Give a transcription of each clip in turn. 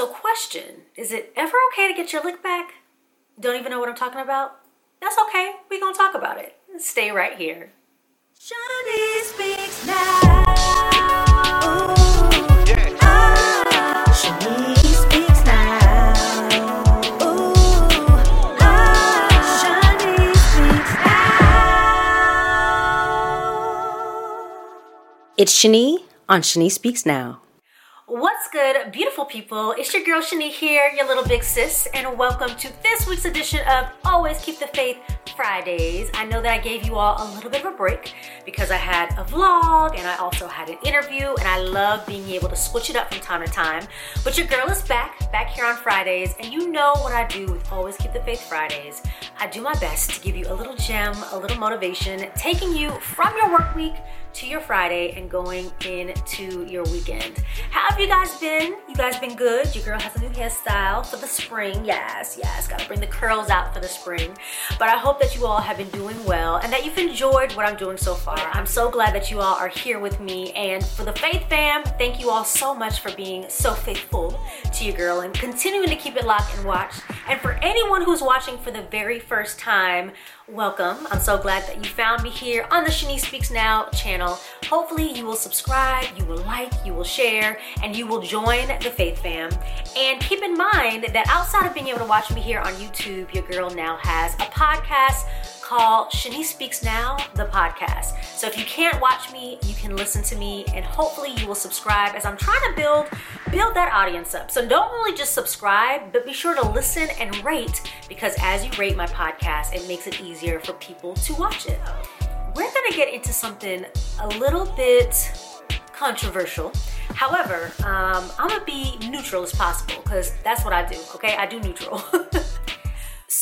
So, question Is it ever okay to get your lick back? Don't even know what I'm talking about? That's okay. We're going to talk about it. Stay right here. Shani speaks now. It's Shani on Shani Speaks Now. What's good, beautiful people? It's your girl Shani here, your little big sis, and welcome to this week's edition of Always Keep the Faith Fridays. I know that I gave you all a little bit of a break because I had a vlog and I also had an interview, and I love being able to switch it up from time to time. But your girl is back, back here on Fridays, and you know what I do with Always Keep the Faith Fridays. I do my best to give you a little gem, a little motivation, taking you from your work week to your Friday and going into your weekend. How have you guys been? You guys been good? Your girl has a new hairstyle for the spring. Yes, yes, gotta bring the curls out for the spring. But I hope that you all have been doing well and that you've enjoyed what I'm doing so far. I'm so glad that you all are here with me. And for the Faith fam, thank you all so much for being so faithful to your girl and continuing to keep it locked and watched. And for anyone who's watching for the very first time, welcome. I'm so glad that you found me here on the Shani Speaks Now channel. Hopefully, you will subscribe, you will like, you will share, and you will join the Faith Fam. And keep in mind that outside of being able to watch me here on YouTube, your girl now has a podcast called Shani Speaks Now, the podcast. So if you can't watch me, you can listen to me and hopefully you will subscribe as I'm trying to build build that audience up. So don't only just subscribe, but be sure to listen and rate because as you rate my podcast, it makes it easier for people to watch it. We're to get into something a little bit controversial. However, um, I'm gonna be neutral as possible because that's what I do. Okay, I do neutral.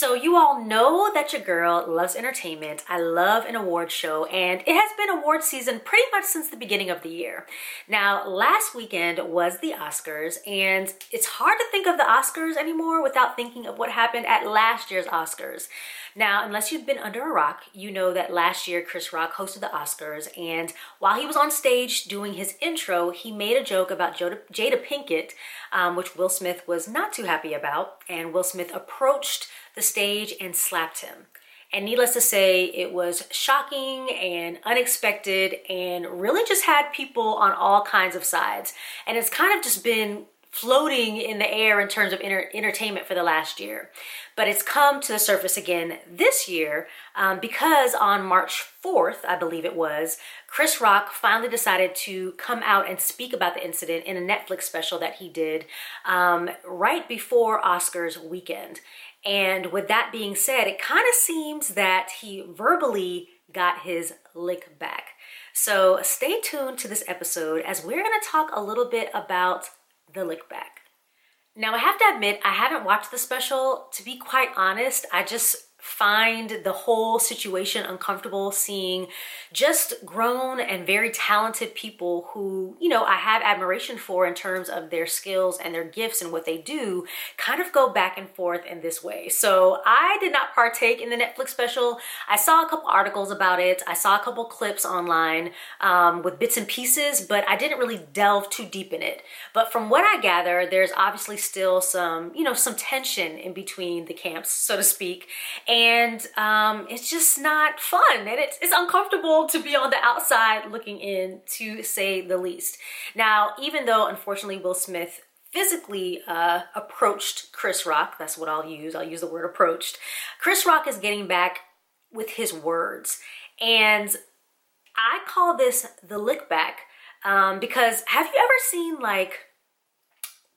So, you all know that your girl loves entertainment. I love an award show, and it has been award season pretty much since the beginning of the year. Now, last weekend was the Oscars, and it's hard to think of the Oscars anymore without thinking of what happened at last year's Oscars. Now, unless you've been under a rock, you know that last year Chris Rock hosted the Oscars, and while he was on stage doing his intro, he made a joke about Jada, Pinkett, um, which Will Smith was not too happy about, and Will Smith approached the stage and slapped him. And needless to say, it was shocking and unexpected and really just had people on all kinds of sides. And it's kind of just been floating in the air in terms of inter- entertainment for the last year. But it's come to the surface again this year um, because on March 4th, I believe it was, Chris Rock finally decided to come out and speak about the incident in a Netflix special that he did um, right before Oscars weekend. And with that being said, it kind of seems that he verbally got his lick back. So stay tuned to this episode as we're going to talk a little bit about the lick back. Now, I have to admit, I haven't watched the special. To be quite honest, I just find the whole situation uncomfortable seeing just grown and very talented people who, you know, I have admiration for in terms of their skills and their gifts and what they do kind of go back and forth in this way. So I did not partake in the Netflix special. I saw a couple articles about it, I saw a couple clips online um, with bits and pieces, but I didn't really delve too deep in it. But from what I gather, there's obviously still some, you know, some tension in between the camps, so to speak and um, it's just not fun and it's, it's uncomfortable to be on the outside looking in to say the least. Now even though unfortunately will smith physically uh, approached chris rock that's what i'll use i'll use the word approached chris rock is getting back with his words. And i call this the lick back um, because have you ever seen like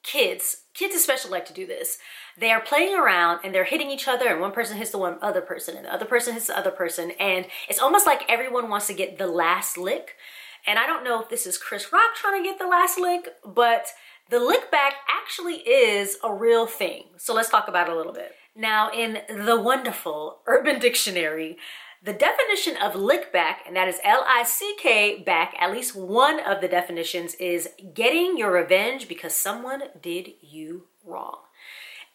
kids kids especially like to do this. They are playing around and they're hitting each other and one person hits the one other person and the other person hits the other person. And it's almost like everyone wants to get the last lick. And i don't know if this is chris rock trying to get the last lick but the lick back actually is a real thing. So let's talk about it a little bit. Now in the wonderful urban dictionary the definition of lick back, and that is L I C K back, at least one of the definitions is getting your revenge because someone did you wrong.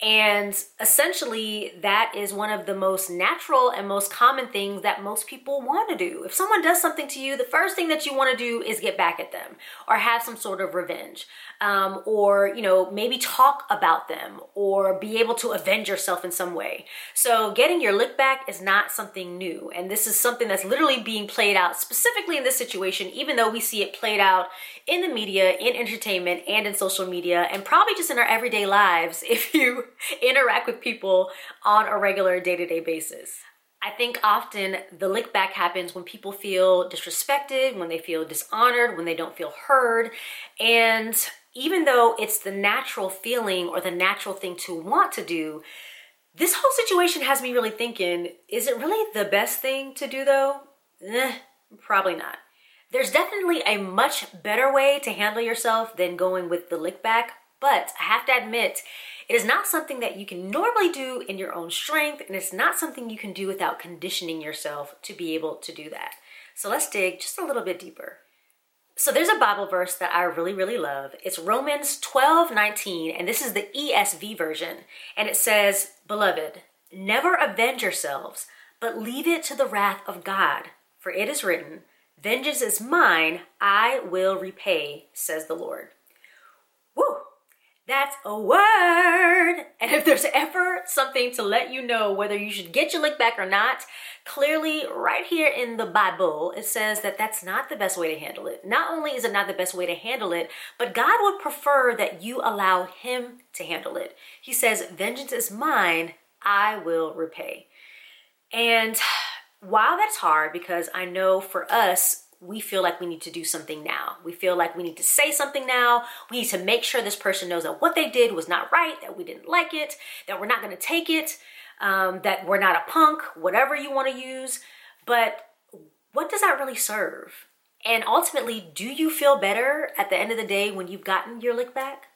And essentially, that is one of the most natural and most common things that most people want to do. If someone does something to you, the first thing that you want to do is get back at them or have some sort of revenge. Um, or, you know, maybe talk about them or be able to avenge yourself in some way. So, getting your lick back is not something new. And this is something that's literally being played out specifically in this situation, even though we see it played out in the media, in entertainment, and in social media, and probably just in our everyday lives if you interact with people on a regular day to day basis. I think often the lick back happens when people feel disrespected, when they feel dishonored, when they don't feel heard. And even though it's the natural feeling or the natural thing to want to do, this whole situation has me really thinking is it really the best thing to do though? Eh, probably not. There's definitely a much better way to handle yourself than going with the lick back, but I have to admit, it is not something that you can normally do in your own strength, and it's not something you can do without conditioning yourself to be able to do that. So let's dig just a little bit deeper. So there's a Bible verse that I really, really love. It's Romans 12 19, and this is the ESV version. And it says, Beloved, never avenge yourselves, but leave it to the wrath of God. For it is written, Vengeance is mine, I will repay, says the Lord. That's a word. And if there's ever something to let you know whether you should get your lick back or not, clearly right here in the Bible, it says that that's not the best way to handle it. Not only is it not the best way to handle it, but God would prefer that you allow Him to handle it. He says, Vengeance is mine, I will repay. And while that's hard, because I know for us, we feel like we need to do something now. We feel like we need to say something now. We need to make sure this person knows that what they did was not right, that we didn't like it, that we're not going to take it, um, that we're not a punk, whatever you want to use. But what does that really serve? And ultimately, do you feel better at the end of the day when you've gotten your lick back?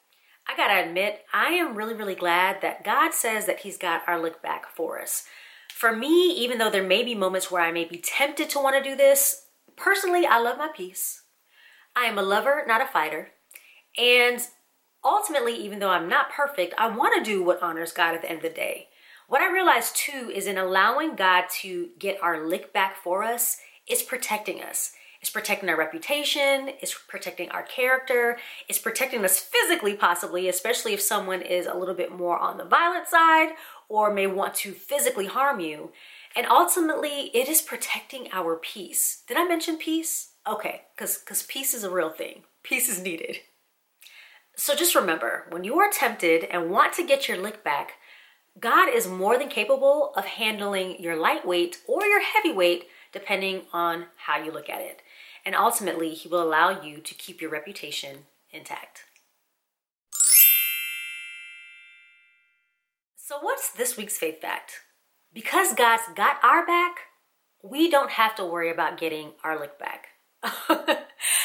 I gotta admit, I am really, really glad that God says that He's got our lick back for us. For me, even though there may be moments where I may be tempted to want to do this, Personally, I love my peace. I am a lover, not a fighter. And ultimately, even though I'm not perfect, I want to do what honors God at the end of the day. What I realized too is in allowing God to get our lick back for us, it's protecting us. It's protecting our reputation, it's protecting our character, it's protecting us physically, possibly, especially if someone is a little bit more on the violent side or may want to physically harm you. And ultimately, it is protecting our peace. Did I mention peace? Okay, because because peace is a real thing. Peace is needed. So just remember, when you are tempted and want to get your lick back, God is more than capable of handling your lightweight or your heavyweight, depending on how you look at it. And ultimately, He will allow you to keep your reputation intact. So, what's this week's faith fact? Because God's got our back, we don't have to worry about getting our lick back.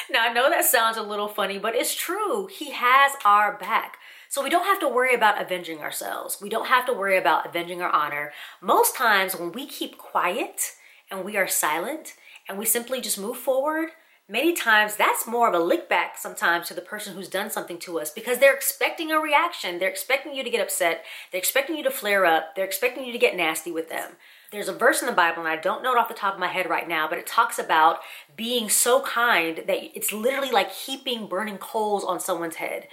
now, I know that sounds a little funny, but it's true. He has our back. So we don't have to worry about avenging ourselves. We don't have to worry about avenging our honor. Most times, when we keep quiet and we are silent and we simply just move forward, many times that's more of a lick back sometimes to the person who's done something to us because they're expecting a reaction. They're expecting you to get upset. They're expecting you to flare up. They're expecting you to get nasty with them. There's a verse in the Bible, and I don't know it off the top of my head right now, but it talks about being so kind that it's literally like heaping burning coals on someone's head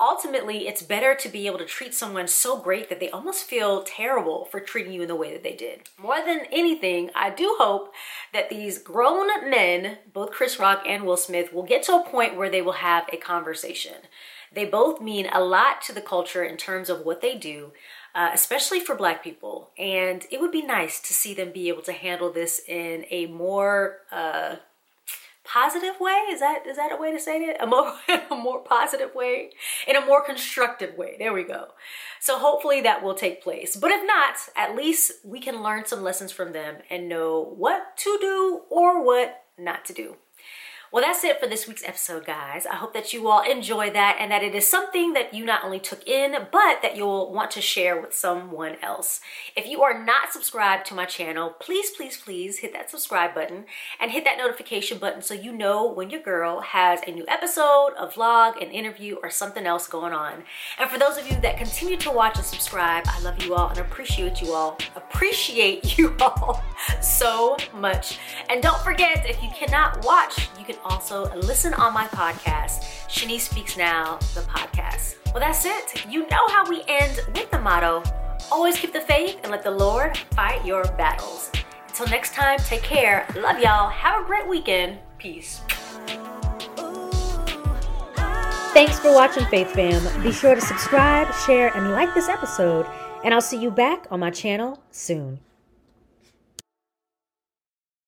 ultimately it's better to be able to treat someone so great that they almost feel terrible for treating you in the way that they did. More than anything, I do hope that these grown men, both Chris Rock and Will Smith, will get to a point where they will have a conversation. They both mean a lot to the culture in terms of what they do. Uh, especially for black people and it would be nice to see them be able to handle this in a more uh, positive way? Is that is that a way to say it? A more a more positive way? In a more constructive way. There we go. So hopefully that will take place. But if not at least we can learn some lessons from them and know what to do or what not to do Well, that's it for this week's episode, guys. I hope that you all enjoy that and that it is something that you not only took in, but that you'll want to share with someone else. If you are not subscribed to my channel, please, please, please hit that subscribe button and hit that notification button so you know when your girl has a new episode, a vlog, an interview, or something else going on. And for those of you that continue to watch and subscribe, I love you all and appreciate you all. Appreciate you all so much. And don't forget, if you cannot watch, you can also listen on my podcast, Shani Speaks Now, the podcast. Well, that's it. You know how we end with the motto always keep the faith and let the Lord fight your battles. Until next time, take care. Love y'all. Have a great weekend. Peace. Thanks for watching, Faith Fam. Be sure to subscribe, share, and like this episode, and I'll see you back on my channel soon.